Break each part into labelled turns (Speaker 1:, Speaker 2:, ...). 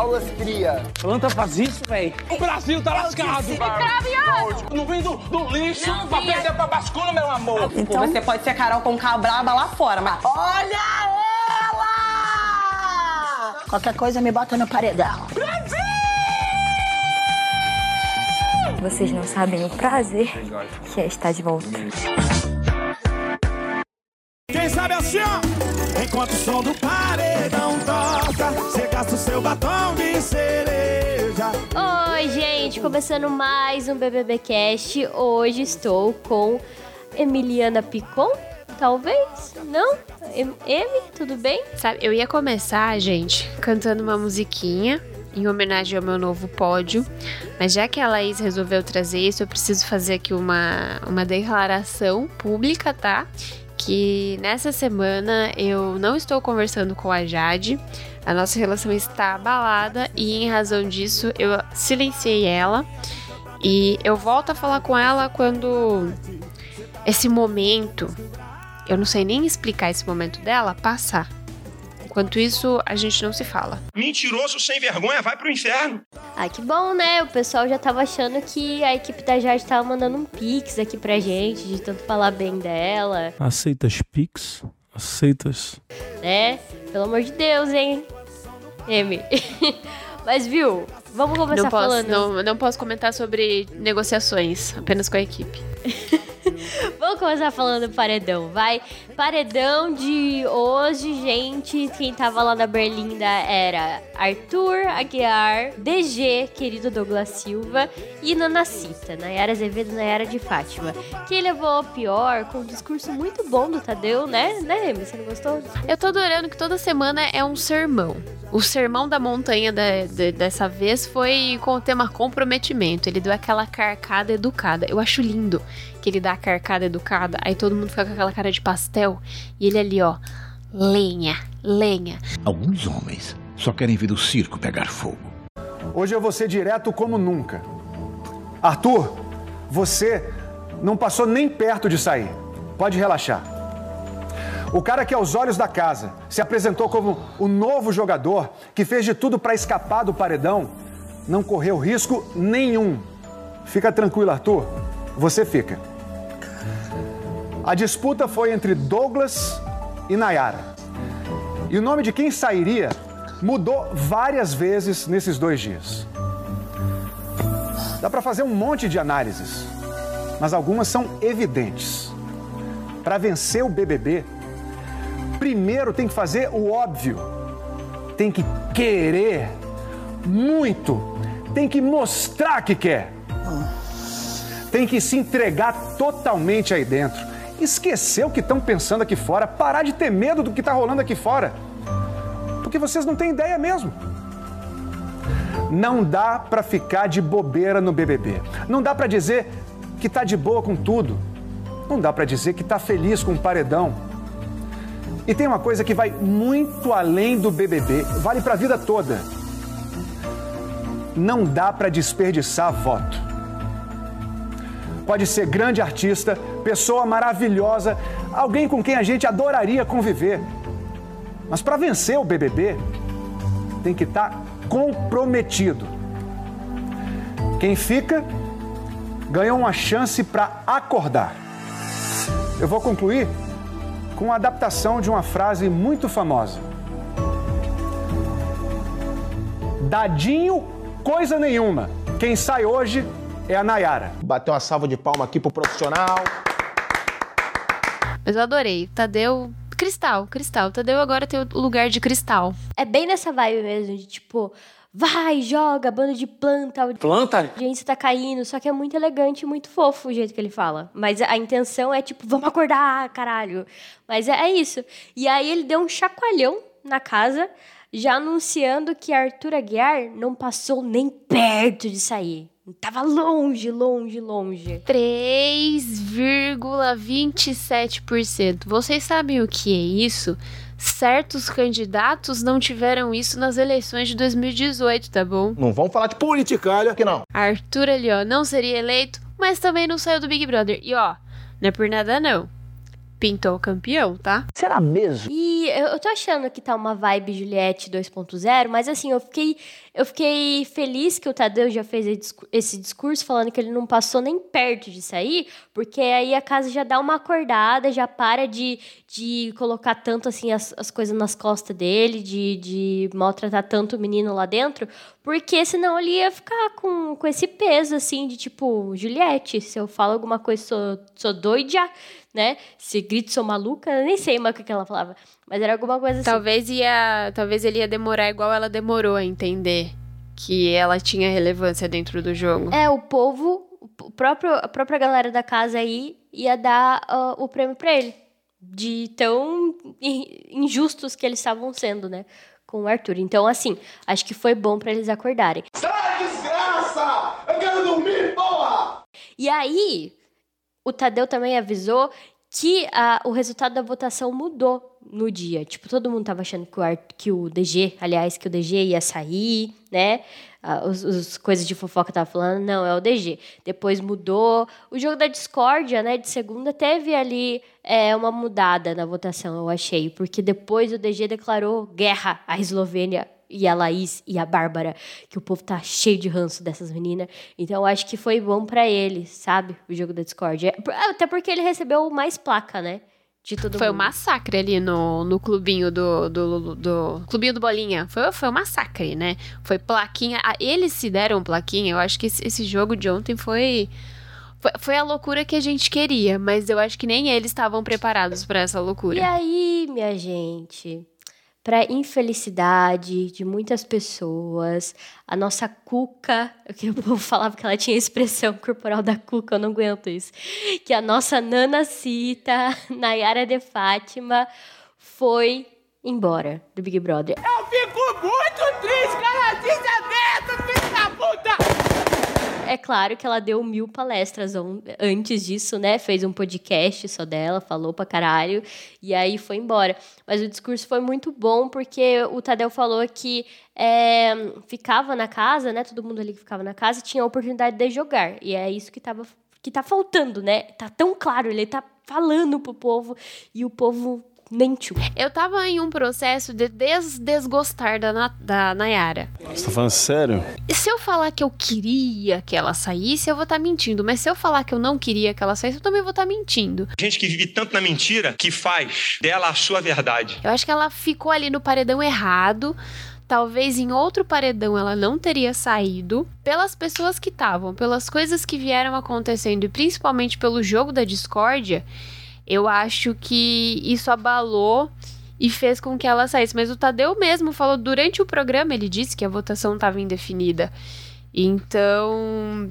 Speaker 1: Aulas cria.
Speaker 2: Planta faz isso, velho.
Speaker 3: O Brasil tá lascado. Não vem do, do lixo
Speaker 4: Não
Speaker 3: pra
Speaker 4: vinha.
Speaker 3: perder pra bascula, meu amor.
Speaker 5: Então você pode ser Carol com K braba lá fora, mas
Speaker 1: Olha ela!
Speaker 6: Qualquer coisa me bota no paredão.
Speaker 7: Vocês não sabem o prazer que é estar de volta.
Speaker 8: Quem sabe assim, ó. Enquanto o som do paredão você gasta o seu batom de cereja.
Speaker 4: Oi, gente, começando mais um BBB Cast. Hoje estou com Emiliana Picon, talvez? Não? Emi, tudo bem?
Speaker 9: Sabe, eu ia começar, gente, cantando uma musiquinha em homenagem ao meu novo pódio, mas já que a Laís resolveu trazer isso, eu preciso fazer aqui uma, uma declaração pública, tá? Que nessa semana eu não estou conversando com a Jade, a nossa relação está abalada e em razão disso eu silenciei ela e eu volto a falar com ela quando esse momento, eu não sei nem explicar esse momento dela, passar. Enquanto isso, a gente não se fala.
Speaker 3: Mentiroso sem vergonha, vai pro inferno.
Speaker 4: Ah, que bom, né? O pessoal já tava achando que a equipe da Jade tava mandando um pix aqui pra gente, de tanto falar bem dela,
Speaker 10: Aceitas Pix? Aceitas?
Speaker 4: né? Pelo amor de Deus, hein? Emi. Mas viu, vamos começar
Speaker 9: Não posso,
Speaker 4: falando.
Speaker 9: não, não posso comentar sobre negociações, apenas com a equipe.
Speaker 4: Vamos começar falando do paredão, vai. Paredão de hoje, gente. Quem tava lá na Berlinda era Arthur Aguiar, DG, querido Douglas Silva, e Nanacita, Nayara Azevedo, Nayara de Fátima. Quem levou o pior com um discurso muito bom do Tadeu, né? Né, Remy? Você não gostou?
Speaker 9: Eu tô adorando que toda semana é um sermão. O sermão da montanha da- da- dessa vez foi com o tema comprometimento. Ele deu aquela carcada educada. Eu acho lindo que ele dá a carcada educada, aí todo mundo fica com aquela cara de pastel e ele ali, ó, lenha, lenha.
Speaker 11: Alguns homens só querem ver o circo pegar fogo.
Speaker 12: Hoje eu vou ser direto como nunca. Arthur, você não passou nem perto de sair. Pode relaxar. O cara que, aos olhos da casa, se apresentou como o novo jogador que fez de tudo para escapar do paredão, não correu risco nenhum. Fica tranquilo, Arthur. Você fica. A disputa foi entre Douglas e Nayara. E o nome de quem sairia mudou várias vezes nesses dois dias. Dá para fazer um monte de análises, mas algumas são evidentes. Para vencer o BBB, primeiro tem que fazer o óbvio. Tem que querer muito. Tem que mostrar que quer. Tem que se entregar totalmente aí dentro. Esquecer o que estão pensando aqui fora, parar de ter medo do que está rolando aqui fora. Porque vocês não têm ideia mesmo. Não dá para ficar de bobeira no BBB. Não dá para dizer que tá de boa com tudo. Não dá para dizer que tá feliz com o paredão. E tem uma coisa que vai muito além do BBB, vale para a vida toda. Não dá para desperdiçar voto. Pode ser grande artista, pessoa maravilhosa, alguém com quem a gente adoraria conviver. Mas para vencer o BBB, tem que estar comprometido. Quem fica ganhou uma chance para acordar. Eu vou concluir com a adaptação de uma frase muito famosa. Dadinho, coisa nenhuma. Quem sai hoje é a Nayara.
Speaker 1: Bateu uma salva de palma aqui pro profissional.
Speaker 9: Mas eu adorei. Tadeu. Cristal, cristal. Tadeu agora tem o lugar de cristal.
Speaker 4: É bem nessa vibe mesmo, de tipo, vai, joga, bando de planta.
Speaker 2: Planta?
Speaker 4: A audiência tá caindo, só que é muito elegante e muito fofo o jeito que ele fala. Mas a intenção é tipo, vamos acordar, caralho. Mas é, é isso. E aí ele deu um chacoalhão na casa, já anunciando que Arthur Aguiar não passou nem perto de sair. Tava longe, longe, longe.
Speaker 9: 3,27%. Vocês sabem o que é isso? Certos candidatos não tiveram isso nas eleições de 2018, tá bom?
Speaker 1: Não vamos falar de politicalha aqui não.
Speaker 9: Arthur ali, ó, não seria eleito, mas também não saiu do Big Brother. E ó, não é por nada não. pintou campeão, tá?
Speaker 1: Será mesmo?
Speaker 4: E eu, eu tô achando que tá uma vibe Juliette 2.0, mas assim, eu fiquei, eu fiquei feliz que o Tadeu já fez esse discurso falando que ele não passou nem perto de sair, porque aí a casa já dá uma acordada, já para de, de colocar tanto assim as, as coisas nas costas dele, de, de maltratar tanto o menino lá dentro, porque senão ele ia ficar com, com esse peso assim de tipo, Juliette, se eu falo alguma coisa, sou, sou doida né? Se grito sou maluca, eu nem sei mais o que ela falava. Mas era alguma coisa assim.
Speaker 9: Talvez ia. Talvez ele ia demorar igual ela demorou a entender que ela tinha relevância dentro do jogo.
Speaker 4: É, o povo, o próprio, a própria galera da casa aí ia dar uh, o prêmio pra ele. De tão injustos que eles estavam sendo, né? Com o Arthur. Então, assim, acho que foi bom para eles acordarem.
Speaker 8: Sai, desgraça! Eu quero dormir, porra!
Speaker 4: E aí, o Tadeu também avisou que a, o resultado da votação mudou no dia. Tipo, todo mundo tava achando que o, que o DG, aliás, que o DG ia sair, né? Ah, os, os, coisas de fofoca tava falando, não, é o DG. Depois mudou. O jogo da discórdia, né, de segunda, teve ali é, uma mudada na votação, eu achei. Porque depois o DG declarou guerra à Eslovênia e a Laís e a Bárbara, que o povo tá cheio de ranço dessas meninas. Então eu acho que foi bom para ele, sabe? O jogo da Discord. É, até porque ele recebeu mais placa, né? De todo
Speaker 9: foi
Speaker 4: mundo.
Speaker 9: um massacre ali no, no clubinho do, do, do, do, Clubinho do Bolinha. Foi, foi um massacre, né? Foi plaquinha. Ah, eles se deram plaquinha. Eu acho que esse, esse jogo de ontem foi. Foi, foi a loucura que a gente queria, mas eu acho que nem eles estavam preparados para essa loucura.
Speaker 4: E aí, minha gente? Para infelicidade de muitas pessoas. A nossa Cuca, que o povo falava que ela tinha expressão corporal da Cuca, eu não aguento isso. Que a nossa Nana Cita, Nayara de Fátima, foi embora do Big Brother.
Speaker 3: Eu fico muito triste, cara, desaberto, filho da puta!
Speaker 4: É claro que ela deu mil palestras antes disso, né? Fez um podcast só dela, falou pra caralho, e aí foi embora. Mas o discurso foi muito bom, porque o Tadeu falou que é, ficava na casa, né? Todo mundo ali que ficava na casa tinha a oportunidade de jogar. E é isso que tava que tá faltando, né? Tá tão claro, ele tá falando pro povo e o povo mentiu.
Speaker 9: Eu tava em um processo de des desgostar da, Na da Nayara.
Speaker 10: Você tá falando sério?
Speaker 9: E se eu falar que eu queria que ela saísse, eu vou estar tá mentindo. Mas se eu falar que eu não queria que ela saísse, eu também vou estar tá mentindo.
Speaker 2: Gente que vive tanto na mentira que faz dela a sua verdade.
Speaker 9: Eu acho que ela ficou ali no paredão errado. Talvez em outro paredão ela não teria saído pelas pessoas que estavam, pelas coisas que vieram acontecendo e principalmente pelo jogo da discórdia eu acho que isso abalou e fez com que ela saísse. Mas o Tadeu mesmo falou durante o programa, ele disse que a votação estava indefinida. Então,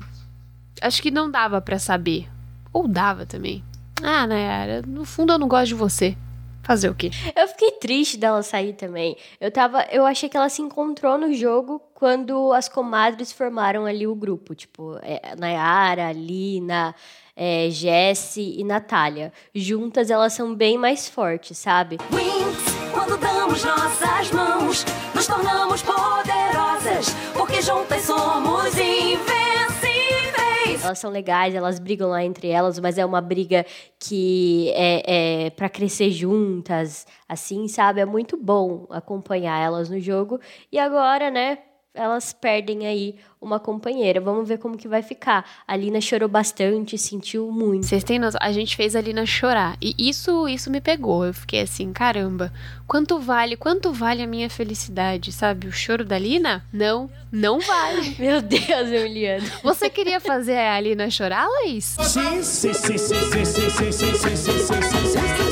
Speaker 9: acho que não dava para saber. Ou dava também. Ah, Nayara, no fundo eu não gosto de você. Fazer o quê?
Speaker 4: Eu fiquei triste dela sair também. Eu tava, eu achei que ela se encontrou no jogo quando as comadres formaram ali o grupo, tipo, é, Nayara, Lina, é, Jesse e Natália. Juntas elas são bem mais fortes, sabe?
Speaker 13: Wings, quando damos nossas mãos, nos tornamos poderosas, porque juntas somos.
Speaker 4: Elas são legais, elas brigam lá entre elas, mas é uma briga que é, é para crescer juntas, assim, sabe? É muito bom acompanhar elas no jogo. E agora, né? Elas perdem aí uma companheira. Vamos ver como que vai ficar. A Lina chorou bastante, sentiu muito.
Speaker 9: Vocês têm noção? A gente fez a Lina chorar. E isso, isso me pegou. Eu fiquei assim, caramba, quanto vale, quanto vale a minha felicidade, sabe? O choro da Lina? Não, não vale.
Speaker 4: Meu Deus, Emiliano.
Speaker 9: Você queria fazer a Lina chorar, Laís?
Speaker 8: Sim, sim, sim, sim, sim, sim, sim, sim, sim, sim, sim, sim,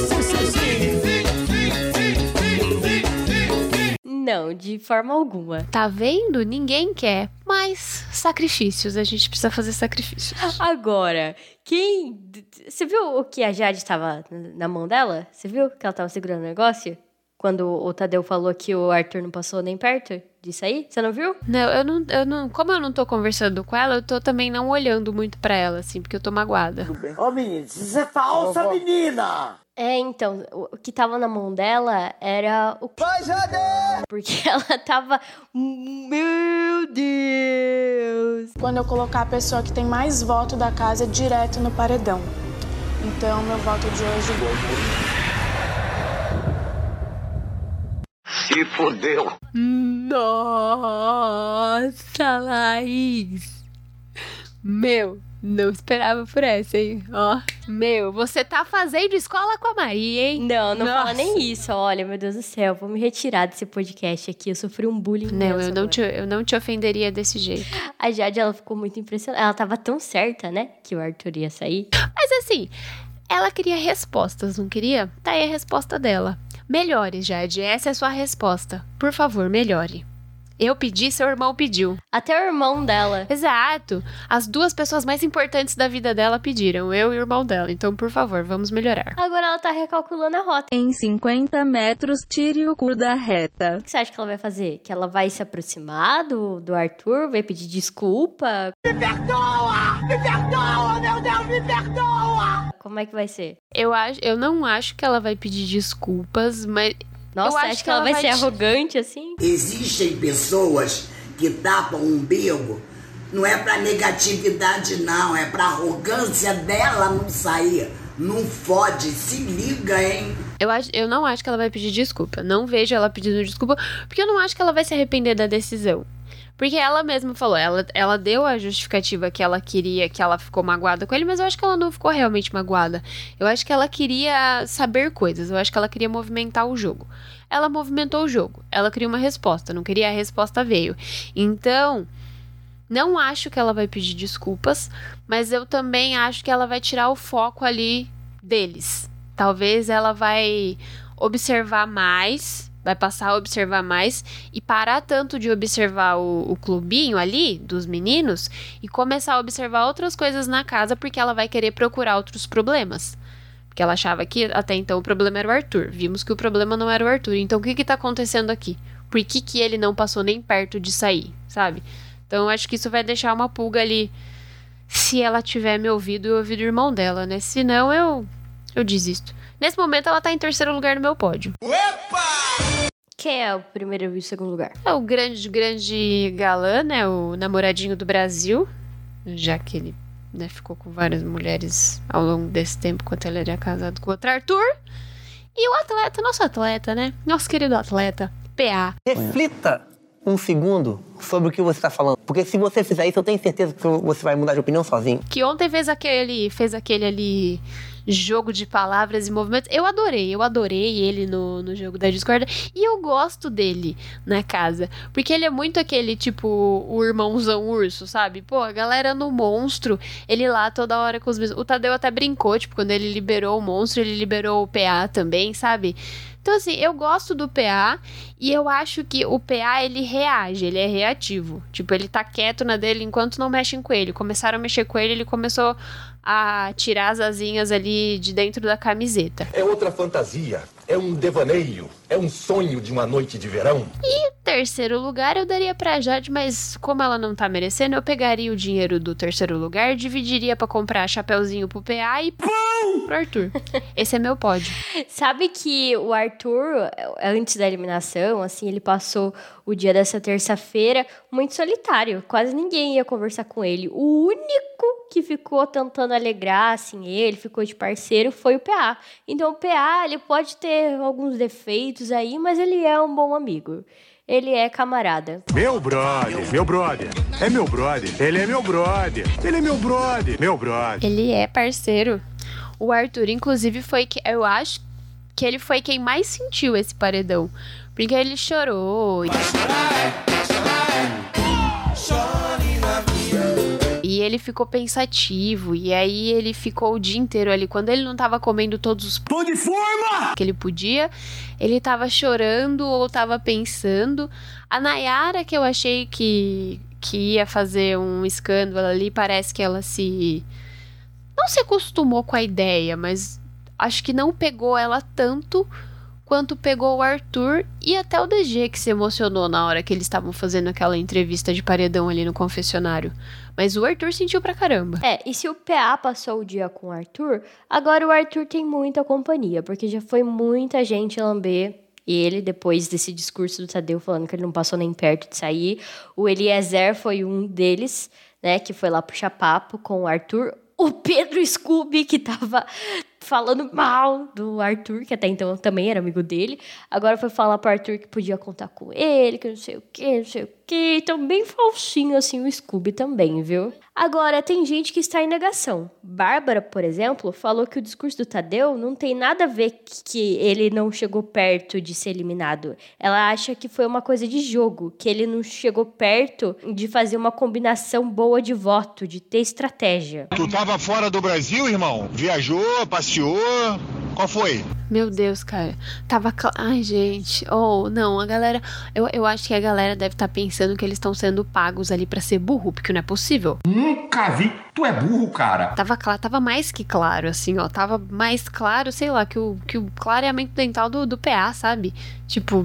Speaker 4: Não, de forma alguma.
Speaker 9: Tá vendo? Ninguém quer. Mas sacrifícios, a gente precisa fazer sacrifícios.
Speaker 4: Agora, quem. Você viu o que a Jade estava na mão dela? Você viu que ela estava segurando o negócio? Quando o Tadeu falou que o Arthur não passou nem perto disso aí? Você não viu?
Speaker 9: Não, eu não, eu não. Como eu não tô conversando com ela, eu tô também não olhando muito para ela, assim, porque eu tô magoada.
Speaker 1: Ô, menina, isso é falsa, menina!
Speaker 4: É, então, o que tava na mão dela era o.
Speaker 1: Vai, Jade!
Speaker 4: Porque ela tava. Meu Deus!
Speaker 14: Quando eu colocar a pessoa que tem mais voto da casa direto no paredão.
Speaker 9: Então, meu voto de hoje.
Speaker 1: Se fodeu.
Speaker 9: Nossa, Laís. Meu, não esperava por essa, hein? Ó, meu, você tá fazendo escola com a Maria, hein?
Speaker 4: Não, não
Speaker 9: Nossa.
Speaker 4: fala nem isso. Olha, meu Deus do céu, vou me retirar desse podcast aqui. Eu sofri um bullying.
Speaker 9: Não, eu não,
Speaker 4: agora.
Speaker 9: te, eu não te ofenderia desse jeito.
Speaker 4: A Jade, ela ficou muito impressionada. Ela tava tão certa, né? Que o Arthur ia sair.
Speaker 9: Mas assim, ela queria respostas, não queria? Tá aí a resposta dela. Melhore, Jade. Essa é a sua resposta. Por favor, melhore. Eu pedi, seu irmão pediu.
Speaker 4: Até o irmão dela.
Speaker 9: Exato. As duas pessoas mais importantes da vida dela pediram, eu e o irmão dela. Então, por favor, vamos melhorar.
Speaker 4: Agora ela tá recalculando a rota.
Speaker 14: Em 50 metros, tire o cu da reta.
Speaker 4: O que você acha que ela vai fazer? Que ela vai se aproximar do, do Arthur? Vai pedir desculpa?
Speaker 3: Me perdoa! Me perdoa, meu Deus, me perdoa!
Speaker 4: Como é que vai ser?
Speaker 9: Eu, acho, eu não acho que ela vai pedir desculpas, mas.
Speaker 4: Nossa,
Speaker 9: eu
Speaker 4: acho
Speaker 9: acho
Speaker 4: que ela vai ser
Speaker 9: te-
Speaker 4: arrogante assim?
Speaker 15: Existem pessoas que tapam o umbigo, não é pra negatividade, não, é pra arrogância dela não sair. Não fode, se liga, hein?
Speaker 9: Eu, acho, eu não acho que ela vai pedir desculpa. Não vejo ela pedindo desculpa, porque eu não acho que ela vai se arrepender da decisão. Porque ela mesma falou, ela, ela deu a justificativa que ela queria, que ela ficou magoada com ele, mas eu acho que ela não ficou realmente magoada. Eu acho que ela queria saber coisas, eu acho que ela queria movimentar o jogo. Ela movimentou o jogo, ela queria uma resposta, não queria a resposta veio. Então, não acho que ela vai pedir desculpas, mas eu também acho que ela vai tirar o foco ali deles. Talvez ela vai observar mais, vai passar a observar mais e parar tanto de observar o, o clubinho ali dos meninos e começar a observar outras coisas na casa porque ela vai querer procurar outros problemas. Porque ela achava que até então o problema era o Arthur. Vimos que o problema não era o Arthur. Então o que que tá acontecendo aqui? Por que, que ele não passou nem perto de sair, sabe? Então eu acho que isso vai deixar uma pulga ali. Se ela tiver me ouvido e ouvido o irmão dela, né? Se não, eu, eu desisto. Nesse momento ela tá em terceiro lugar no meu pódio.
Speaker 4: Quem é o primeiro e o segundo lugar?
Speaker 9: É o grande, grande galã, né? O namoradinho do Brasil. Já que ele né, ficou com várias mulheres ao longo desse tempo, enquanto ele era casado com outro Arthur. E o atleta, nosso atleta, né? Nosso querido atleta, PA.
Speaker 16: Reflita um segundo sobre o que você está falando. Porque se você fizer isso, eu tenho certeza que você vai mudar de opinião sozinho.
Speaker 9: Que ontem fez aquele, fez aquele ali jogo de palavras e movimentos. Eu adorei, eu adorei ele no, no jogo da discorda. E eu gosto dele na casa. Porque ele é muito aquele, tipo, o irmãozão urso, sabe? Pô, a galera no monstro, ele lá toda hora com os mesmos. O Tadeu até brincou, tipo, quando ele liberou o monstro, ele liberou o PA também, sabe? Então, assim, eu gosto do PA e eu acho que o PA ele reage, ele é reativo. Tipo, ele tá quieto na dele enquanto não mexem com ele. Começaram a mexer com ele, ele começou a tirar as asinhas ali de dentro da camiseta.
Speaker 17: É outra fantasia, é um devaneio, é um sonho de uma noite de verão.
Speaker 9: E terceiro lugar eu daria pra Jade, mas como ela não tá merecendo, eu pegaria o dinheiro do terceiro lugar, dividiria pra comprar chapéuzinho pro PA e pum, pro Arthur. Esse é meu pódio.
Speaker 4: Sabe que o Arthur, antes da eliminação, assim, ele passou o dia dessa terça-feira muito solitário. Quase ninguém ia conversar com ele. O único que ficou tentando alegrar, assim, ele, ficou de parceiro, foi o PA. Então, o PA, ele pode ter alguns defeitos aí, mas ele é um bom amigo. Ele é camarada.
Speaker 8: Meu brother, meu brother. É meu brother. Ele é meu brother. Ele é meu brother. Meu brother.
Speaker 9: Ele é parceiro. O Arthur, inclusive, foi que eu acho que ele foi quem mais sentiu esse paredão. Porque ele chorou. E... E ele ficou pensativo. E aí ele ficou o dia inteiro ali. Quando ele não tava comendo todos os
Speaker 8: Tô de forma!
Speaker 9: que ele podia, ele tava chorando ou tava pensando. A Nayara, que eu achei que, que ia fazer um escândalo ali, parece que ela se. Não se acostumou com a ideia, mas acho que não pegou ela tanto quanto pegou o Arthur e até o DG que se emocionou na hora que eles estavam fazendo aquela entrevista de paredão ali no confessionário. Mas o Arthur sentiu pra caramba.
Speaker 4: É, e se o PA passou o dia com o Arthur, agora o Arthur tem muita companhia, porque já foi muita gente lamber ele depois desse discurso do Tadeu falando que ele não passou nem perto de sair. O Eliezer foi um deles, né, que foi lá puxar papo com o Arthur. o Pedro Scooby, que tava falando mal do Arthur, que até então também era amigo dele. Agora foi falar pro Arthur que podia contar com ele, que não sei o que, não sei o que. Então, bem falsinho assim o Scooby também, viu? Agora, tem gente que está em negação. Bárbara, por exemplo, falou que o discurso do Tadeu não tem nada a ver que ele não chegou perto de ser eliminado. Ela acha que foi uma coisa de jogo, que ele não chegou perto de fazer uma combinação boa de voto, de ter estratégia.
Speaker 18: Tu tava fora do Brasil, irmão? Viajou, passeou? Qual foi?
Speaker 9: Meu Deus, cara. Tava. Cl... Ai, gente. Oh, não, a galera. Eu, eu acho que a galera deve estar tá pensando que eles estão sendo pagos ali para ser burro, porque não é possível.
Speaker 18: Nunca vi. Tu é burro, cara.
Speaker 9: Tava claro, tava mais que claro, assim, ó. Tava mais claro, sei lá, que o, que o clareamento dental do, do PA, sabe? Tipo,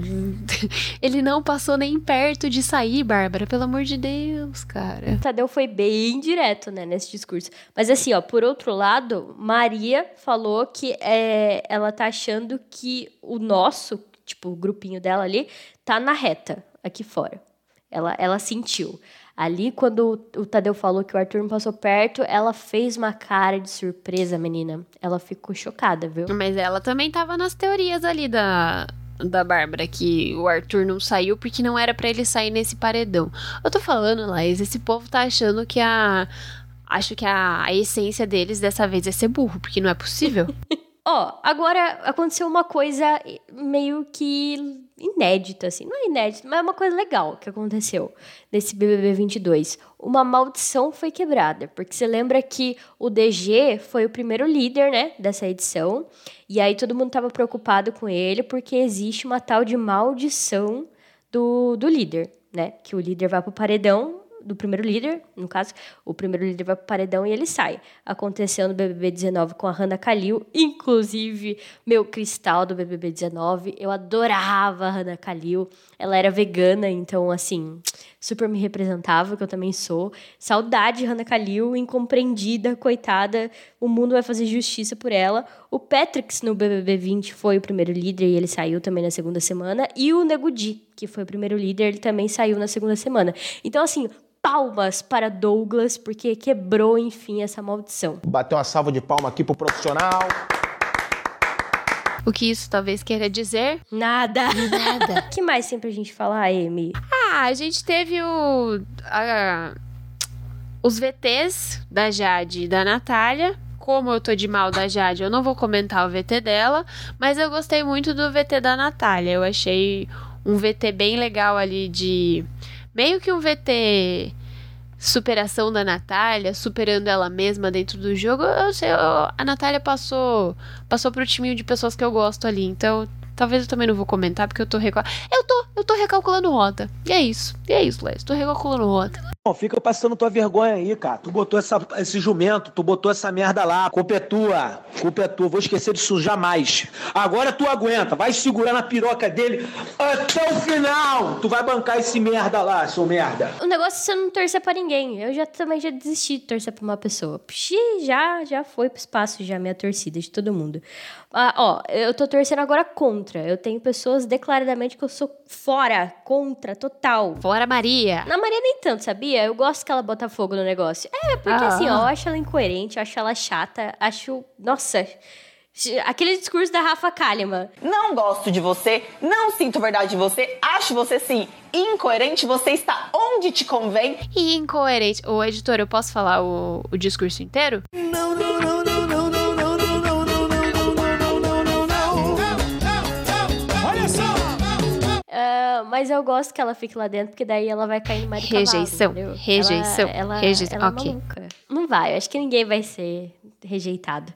Speaker 9: ele não passou nem perto de sair, Bárbara, pelo amor de Deus, cara.
Speaker 4: Tadeu foi bem direto, né, nesse discurso. Mas assim, ó, por outro lado, Maria falou que é, ela tá achando que o nosso, tipo, o grupinho dela ali, tá na reta aqui fora. Ela, ela sentiu. Ali, quando o Tadeu falou que o Arthur não passou perto, ela fez uma cara de surpresa, menina. Ela ficou chocada, viu?
Speaker 9: Mas ela também tava nas teorias ali da, da Bárbara, que o Arthur não saiu porque não era para ele sair nesse paredão. Eu tô falando, Laís, esse povo tá achando que a. Acho que a, a essência deles dessa vez é ser burro, porque não é possível.
Speaker 4: Ó, agora aconteceu uma coisa meio que inédita, assim. Não é inédita, mas é uma coisa legal que aconteceu nesse BBB 22. Uma maldição foi quebrada, porque você lembra que o DG foi o primeiro líder, né, dessa edição. E aí todo mundo tava preocupado com ele, porque existe uma tal de maldição do, do líder, né? Que o líder vai pro paredão do primeiro líder, no caso, o primeiro líder vai pro paredão e ele sai. Aconteceu no BBB 19 com a Hannah Kalil, inclusive meu cristal do BBB 19. Eu adorava a Hannah Kalil. Ela era vegana, então assim, super me representava, que eu também sou. Saudade Hannah Kalil, incompreendida, coitada. O mundo vai fazer justiça por ela. O Patrix no BBB 20 foi o primeiro líder e ele saiu também na segunda semana. E o Negudi, que foi o primeiro líder, ele também saiu na segunda semana. Então, assim, palmas para Douglas, porque quebrou, enfim, essa maldição.
Speaker 19: Bateu uma salva de palma aqui pro profissional.
Speaker 9: O que isso talvez queira dizer?
Speaker 4: Nada.
Speaker 9: Nada.
Speaker 4: O que mais tem pra gente falar, Amy?
Speaker 9: Ah, a gente teve o. A, os VTs da Jade e da Natália. Como eu tô de mal da Jade, eu não vou comentar o VT dela, mas eu gostei muito do VT da Natália. Eu achei um VT bem legal ali de meio que um VT superação da Natália, superando ela mesma dentro do jogo. Eu sei, eu, a Natália passou passou pro time de pessoas que eu gosto ali, então talvez eu também não vou comentar porque eu tô recal... eu tô eu tô recalculando rota. E é isso. E é isso, Les. Tô recalculando rota.
Speaker 1: Não, fica passando tua vergonha aí, cara. Tu botou essa, esse jumento, tu botou essa merda lá. Culpa é tua. Culpa é tua. Vou esquecer disso jamais. Agora tu aguenta. Vai segurar na piroca dele até o final. Tu vai bancar esse merda lá, seu merda.
Speaker 4: O negócio é você não torcer pra ninguém. Eu já também já desisti de torcer pra uma pessoa. Pxi, já, já foi pro espaço já minha torcida de todo mundo. Ah, ó, eu tô torcendo agora contra. Eu tenho pessoas declaradamente que eu sou fora, contra, total.
Speaker 9: Fora Maria.
Speaker 4: Na Maria nem tanto, sabia? Eu gosto que ela bota fogo no negócio. É, porque
Speaker 9: Ah.
Speaker 4: assim, ó, eu acho ela incoerente, eu acho ela chata, acho. Nossa. Aquele discurso da Rafa Kalimann.
Speaker 5: Não gosto de você, não sinto verdade em você, acho você sim incoerente, você está onde te convém.
Speaker 9: E incoerente. Ô, editor, eu posso falar o, o discurso inteiro?
Speaker 8: Não, não,
Speaker 4: mas eu gosto que ela fique lá dentro, porque daí ela vai cair no mar do
Speaker 9: Rejeição,
Speaker 4: cavalo,
Speaker 9: rejeição,
Speaker 4: Ela, ela,
Speaker 9: rejeição,
Speaker 4: ela
Speaker 9: ok.
Speaker 4: é maluca. Não vai, eu acho que ninguém vai ser rejeitado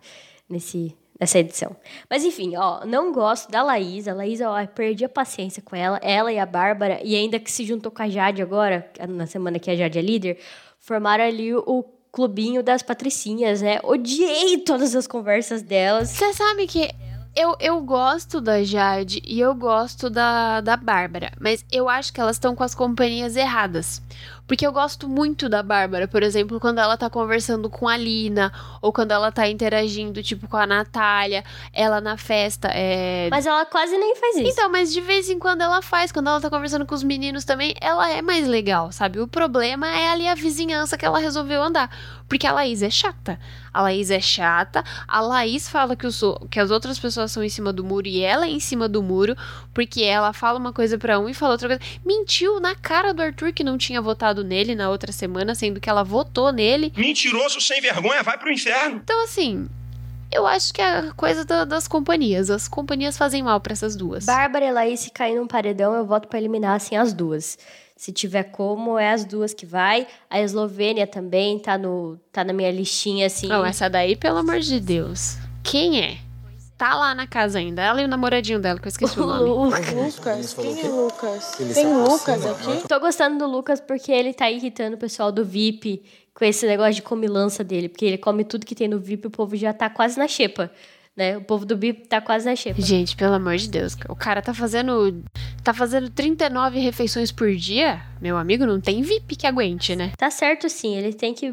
Speaker 4: nesse, nessa edição. Mas enfim, ó, não gosto da Laís. A Laís, ó, perdi a paciência com ela. Ela e a Bárbara, e ainda que se juntou com a Jade agora, na semana que a Jade é líder, formaram ali o clubinho das patricinhas, né? Odiei todas as conversas delas.
Speaker 9: Você sabe que eu, eu gosto da Jade e eu gosto da, da Bárbara, mas eu acho que elas estão com as companhias erradas. Porque eu gosto muito da Bárbara, por exemplo, quando ela tá conversando com a Lina, ou quando ela tá interagindo, tipo, com a Natália, ela na festa. É...
Speaker 4: Mas ela quase nem faz isso.
Speaker 9: Então, mas de vez em quando ela faz, quando ela tá conversando com os meninos também, ela é mais legal, sabe? O problema é ali a vizinhança que ela resolveu andar. Porque a Laís é chata. A Laís é chata. A Laís fala que, o- que as outras pessoas são em cima do muro e ela é em cima do muro, porque ela fala uma coisa pra um e fala outra coisa. Mentiu na cara do Arthur que não tinha votado nele na outra semana, sendo que ela votou nele.
Speaker 2: Mentiroso sem vergonha, vai pro inferno.
Speaker 9: Então, assim, eu acho que é a coisa da- das companhias. As companhias fazem mal pra essas duas.
Speaker 4: Bárbara e Laís, se cair num paredão, eu voto pra eliminar, assim, as duas. Se tiver como, é as duas que vai. A Eslovênia também tá, no, tá na minha listinha, assim.
Speaker 9: Não, essa daí, pelo amor de Deus. Quem é? Tá lá na casa ainda. Ela e o namoradinho dela, que eu esqueci o nome.
Speaker 4: Lucas,
Speaker 20: quem é Lucas?
Speaker 4: Ele
Speaker 20: Tem Lucas
Speaker 4: aproxima
Speaker 20: aqui?
Speaker 4: Tô gostando do Lucas porque ele tá irritando o pessoal do VIP com esse negócio de comilança dele. Porque ele come tudo que tem no VIP e o povo já tá quase na xepa. Né? O povo do VIP tá quase na xepa.
Speaker 9: Gente, pelo amor de Deus. O cara tá fazendo. Tá fazendo 39 refeições por dia? Meu amigo, não tem VIP que aguente, né?
Speaker 4: Tá certo sim, ele tem que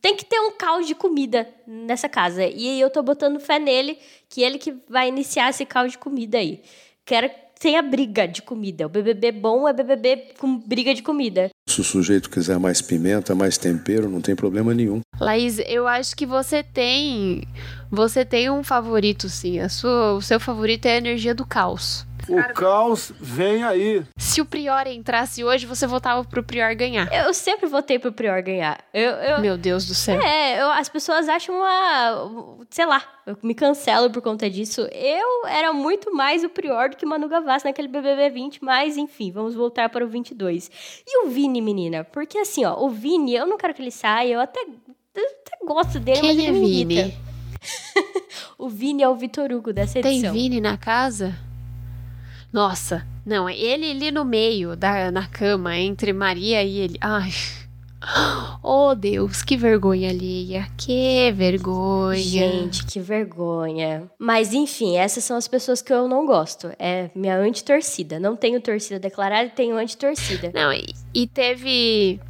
Speaker 4: tem que ter um caos de comida nessa casa. E eu tô botando fé nele, que ele que vai iniciar esse caos de comida aí. Quero que tenha briga de comida. O BBB bom é BBB com briga de comida.
Speaker 21: Se o sujeito quiser mais pimenta, mais tempero, não tem problema nenhum.
Speaker 9: Laís, eu acho que você tem. Você tem um favorito, sim. Sua, o seu favorito é a energia do caos.
Speaker 10: O caos vem aí.
Speaker 9: Se o Prior entrasse hoje, você votava pro Prior ganhar.
Speaker 4: Eu sempre votei pro Prior ganhar. Eu, eu-
Speaker 9: Meu Deus do céu.
Speaker 4: É, eu- as pessoas acham uma. Sei lá, eu me cancelo por conta disso. Eu era muito mais o Prior do que Manu Gavassi naquele BBB 20, mas enfim, vamos voltar para o 22. E o Vini, menina? Porque assim, ó, o Vini, eu não quero que ele saia, eu até, eu até gosto dele, mas
Speaker 9: Quem
Speaker 4: ele
Speaker 9: é Vini?
Speaker 4: o Vini é o Vitor Hugo dessa
Speaker 9: Tem
Speaker 4: edição.
Speaker 9: Vini na casa? Nossa, não, ele ali no meio, da, na cama, entre Maria e ele. Ai. Oh, Deus, que vergonha alheia. Que vergonha.
Speaker 4: Gente, que vergonha. Mas enfim, essas são as pessoas que eu não gosto. É minha anti-torcida. Não tenho torcida declarada, tenho anti-torcida.
Speaker 9: Não, e, e teve.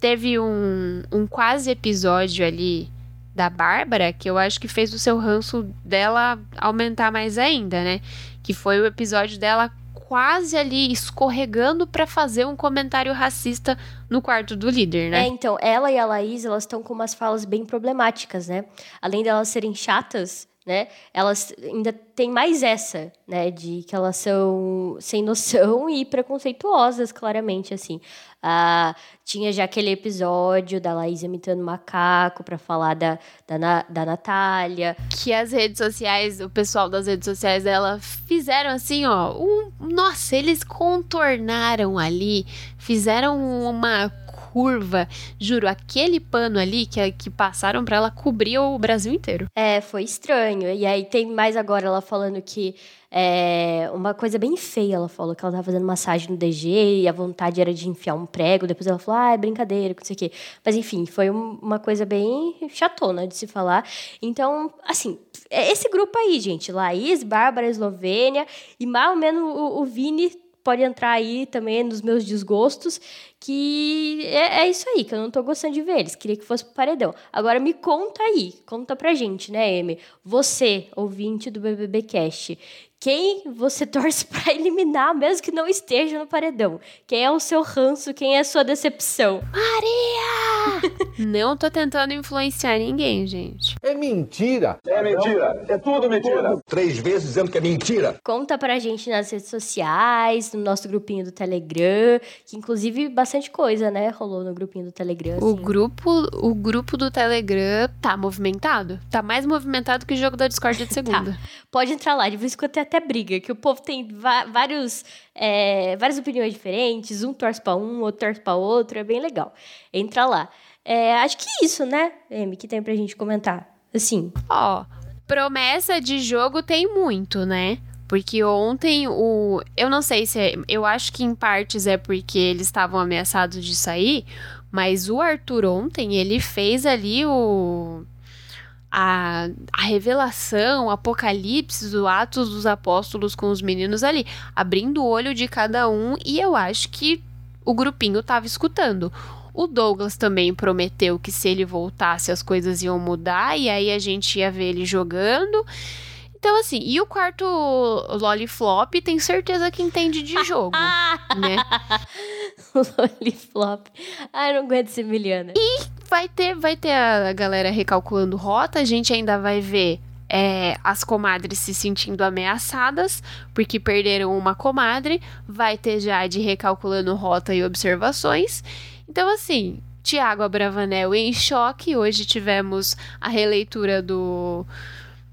Speaker 9: Teve um, um quase episódio ali da Bárbara que eu acho que fez o seu ranço dela aumentar mais ainda, né? Que foi o episódio dela quase ali escorregando pra fazer um comentário racista no quarto do líder, né?
Speaker 4: É, então, ela e a Laís, elas estão com umas falas bem problemáticas, né? Além delas serem chatas, né? Elas ainda tem mais essa, né? De que elas são sem noção e preconceituosas, claramente, assim. Ah, tinha já aquele episódio da Laís imitando macaco pra falar da, da, da Natália.
Speaker 9: que as redes sociais, o pessoal das redes sociais dela fizeram assim, ó, um, nossa, eles contornaram ali, fizeram uma curva, juro, aquele pano ali que, que passaram pra ela cobria o Brasil inteiro.
Speaker 4: É, foi estranho. E aí tem mais agora ela falando que é uma coisa bem feia. Ela falou que ela tava fazendo massagem no DG e a vontade era de enfiar um prego. Depois ela falou, ah, é brincadeira, não sei o quê. Mas enfim, foi um- uma coisa bem chatona de se falar. Então, assim, é esse grupo aí, gente. Laís, Bárbara, Eslovênia e mais ou menos o, o Vini pode entrar aí também nos meus desgostos, que é, é isso aí, que eu não tô gostando de ver eles. Queria que fosse pro paredão. Agora me conta aí, conta pra gente, né, Amy? Você, ouvinte do BBB Cast, quem você torce pra eliminar, mesmo que não esteja no paredão? Quem é o seu ranço? Quem é a sua decepção?
Speaker 9: Maria! Não tô tentando influenciar ninguém, gente.
Speaker 17: É mentira. É mentira. É tudo mentira. Três vezes dizendo que é mentira.
Speaker 4: Conta pra gente nas redes sociais, no nosso grupinho do Telegram, que inclusive bastante coisa, né, rolou no grupinho do Telegram.
Speaker 9: O
Speaker 4: assim.
Speaker 9: grupo, o grupo do Telegram tá movimentado. Tá mais movimentado que o jogo da Discord de segunda.
Speaker 4: Pode entrar lá, de vez em quando tem até briga, que o povo tem vários, é, várias opiniões diferentes, um torce pra um, outro torce pra outro, é bem legal. Entra lá. É, acho que isso, né, Amy, que tem pra gente comentar. Assim.
Speaker 9: Ó, promessa de jogo tem muito, né? Porque ontem o. Eu não sei se é. Eu acho que em partes é porque eles estavam ameaçados de sair. Mas o Arthur ontem, ele fez ali o. A, a revelação, o apocalipse, o Atos dos Apóstolos com os meninos ali, abrindo o olho de cada um, e eu acho que o grupinho tava escutando. O Douglas também prometeu que se ele voltasse as coisas iam mudar e aí a gente ia ver ele jogando. Então, assim, e o quarto Loliflop tem certeza que entende de jogo, né?
Speaker 4: Loliflop. Ai, não aguento ser Miliana.
Speaker 9: E vai ter, vai ter a galera recalculando rota, a gente ainda vai ver é, as comadres se sentindo ameaçadas porque perderam uma comadre, vai ter Jade recalculando rota e observações. Então, assim, Tiago Abravanel em choque. Hoje tivemos a releitura do,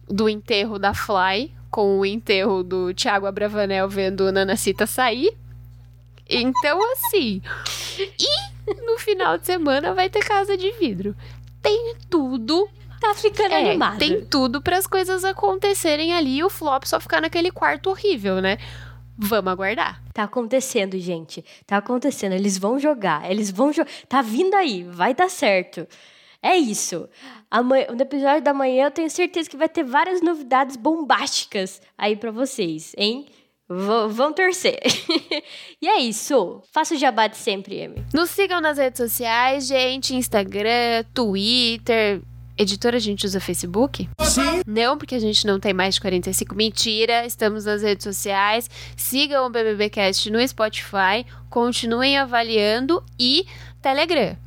Speaker 9: do enterro da Fly, com o enterro do Tiago Abravanel vendo Nanacita sair. Então, assim. E no final de semana vai ter casa de vidro. Tem tudo.
Speaker 4: Tá ficando
Speaker 9: é,
Speaker 4: animado.
Speaker 9: Tem tudo para as coisas acontecerem ali e o flop só ficar naquele quarto horrível, né? Vamos aguardar.
Speaker 4: Tá acontecendo, gente. Tá acontecendo. Eles vão jogar. Eles vão jogar. Tá vindo aí. Vai dar certo. É isso. Amanhã, no episódio da manhã eu tenho certeza que vai ter várias novidades bombásticas aí para vocês, hein? V vão torcer. e é isso. Faça o jabá de sempre, Amy.
Speaker 9: Nos sigam nas redes sociais, gente. Instagram, Twitter. Editora, a gente usa Facebook?
Speaker 8: Sim.
Speaker 9: Não, porque a gente não tem mais de 45. Mentira, estamos nas redes sociais. Sigam o BBBcast no Spotify. Continuem avaliando. E Telegram.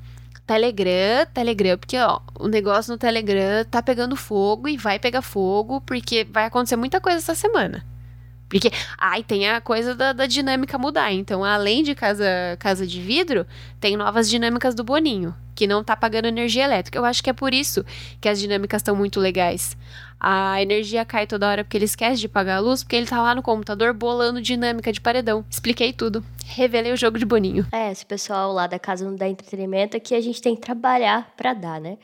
Speaker 9: Telegram, Telegram, porque ó, o negócio no Telegram tá pegando fogo e vai pegar fogo, porque vai acontecer muita coisa essa semana. Porque, ai, tem a coisa da, da, dinâmica mudar. Então, além de casa, casa de vidro, tem novas dinâmicas do Boninho, que não tá pagando energia elétrica. Eu acho que é por isso que as dinâmicas estão muito legais. A energia cai toda hora porque ele esquece de pagar a luz, porque ele tá lá no computador bolando dinâmica de paredão. Expliquei tudo. Revelei o jogo de Boninho.
Speaker 4: É, esse pessoal lá da casa não dá entretenimento, aqui a gente tem que trabalhar pra dar, né?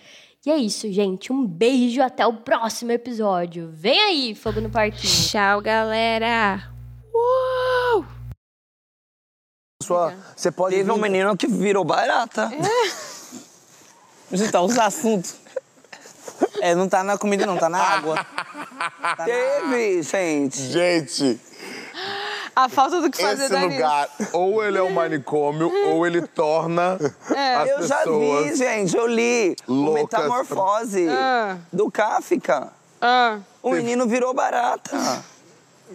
Speaker 4: E é isso, gente. Um beijo até o próximo episódio. Vem aí, Fogo no Parquinho.
Speaker 9: Tchau, galera. Uou!
Speaker 20: Sua, você pode
Speaker 22: Teve um menino que virou barata. É. Você tá os assuntos. É, não tá na comida, não, tá na água. Tá Teve, gente.
Speaker 20: Gente.
Speaker 23: A falta do que fazer
Speaker 20: Esse lugar, ou ele é um manicômio, ou ele torna
Speaker 23: É.
Speaker 20: as
Speaker 22: eu já
Speaker 20: pessoas
Speaker 22: vi, gente, eu li.
Speaker 20: Loucas
Speaker 22: Metamorfose
Speaker 23: Ah.
Speaker 22: do Kafka.
Speaker 23: Ah.
Speaker 22: O menino virou barata.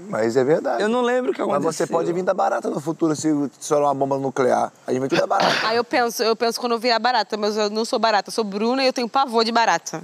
Speaker 20: Mas é verdade.
Speaker 22: Eu não lembro o que
Speaker 20: Mas
Speaker 22: aconteceu.
Speaker 20: você pode vir da barata no futuro se estourar uma bomba nuclear. A gente vai tudo da barata.
Speaker 23: Aí eu penso, eu penso quando eu virar barata, mas eu não sou barata, eu sou Bruna e eu tenho pavor de barata.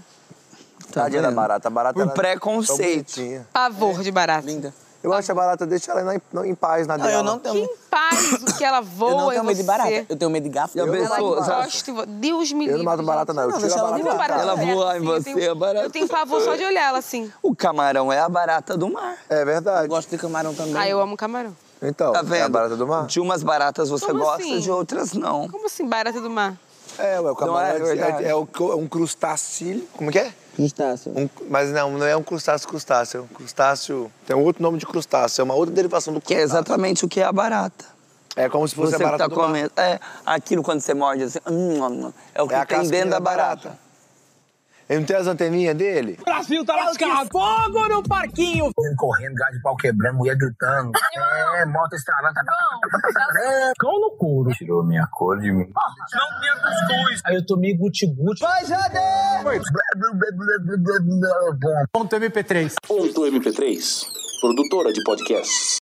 Speaker 20: Tadinha da barata. A barata
Speaker 22: Por
Speaker 20: é
Speaker 22: preconceito.
Speaker 23: Pavor de barata.
Speaker 22: Linda.
Speaker 20: Eu acho a barata, deixa ela em, não, em paz na
Speaker 22: Não,
Speaker 20: dela.
Speaker 22: eu não tenho
Speaker 23: Que em paz o que ela voa
Speaker 22: Eu não tenho medo de
Speaker 23: você.
Speaker 22: barata. Eu tenho medo de gafa.
Speaker 20: Eu
Speaker 22: Eu,
Speaker 23: Ela em vo- Deus me
Speaker 20: Eu não
Speaker 23: livre.
Speaker 20: mato barata, não. Eu
Speaker 22: Não,
Speaker 20: tiro
Speaker 22: deixa
Speaker 20: a
Speaker 22: ela
Speaker 20: barata. Da
Speaker 23: barata.
Speaker 22: Ela voa em
Speaker 23: assim,
Speaker 22: você,
Speaker 23: tenho-
Speaker 22: a barata.
Speaker 23: Eu tenho pavor só de olhar ela assim.
Speaker 22: O camarão é a barata do mar.
Speaker 20: É verdade.
Speaker 22: Eu gosto de camarão também.
Speaker 23: Ah, eu amo camarão.
Speaker 20: Então,
Speaker 22: Tá
Speaker 20: é a
Speaker 22: vendo?
Speaker 20: barata do mar?
Speaker 22: De umas baratas você
Speaker 23: Como
Speaker 22: gosta,
Speaker 23: assim?
Speaker 22: de outras não.
Speaker 23: Como assim, barata do mar?
Speaker 20: É, ué, o camarão
Speaker 22: é
Speaker 20: é,
Speaker 22: verdade.
Speaker 20: é, é o- é um crustáceo. Como que é?
Speaker 22: Crustáceo.
Speaker 20: Um- mas não, não é um crustáceo crustáceo. É um crustáceo. Tem um outro nome de crustáceo. É uma outra derivação do
Speaker 22: Que é
Speaker 20: crustáceo.
Speaker 22: exatamente o que é a barata.
Speaker 20: É como se fosse
Speaker 22: Você
Speaker 20: a barata
Speaker 22: tá comendo. É, aquilo quando você morde assim. hum, hum, é o que
Speaker 20: É
Speaker 22: tem dentro da
Speaker 20: da barata.
Speaker 22: barata.
Speaker 20: Ele não tem as anteninhas dele?
Speaker 3: Brasil tá lascado. Fogo no parquinho.
Speaker 24: Ele correndo, gás de pau quebrando, mulher gritando. É, moto estralando.
Speaker 3: Cão no couro.
Speaker 24: Tirou minha cor de mim.
Speaker 3: Não tinha cuscuz.
Speaker 24: Aí eu tomei guti-guti.
Speaker 3: Vai, Jade!
Speaker 24: Ponto
Speaker 10: MP3.
Speaker 17: Ponto MP3, produtora de podcasts.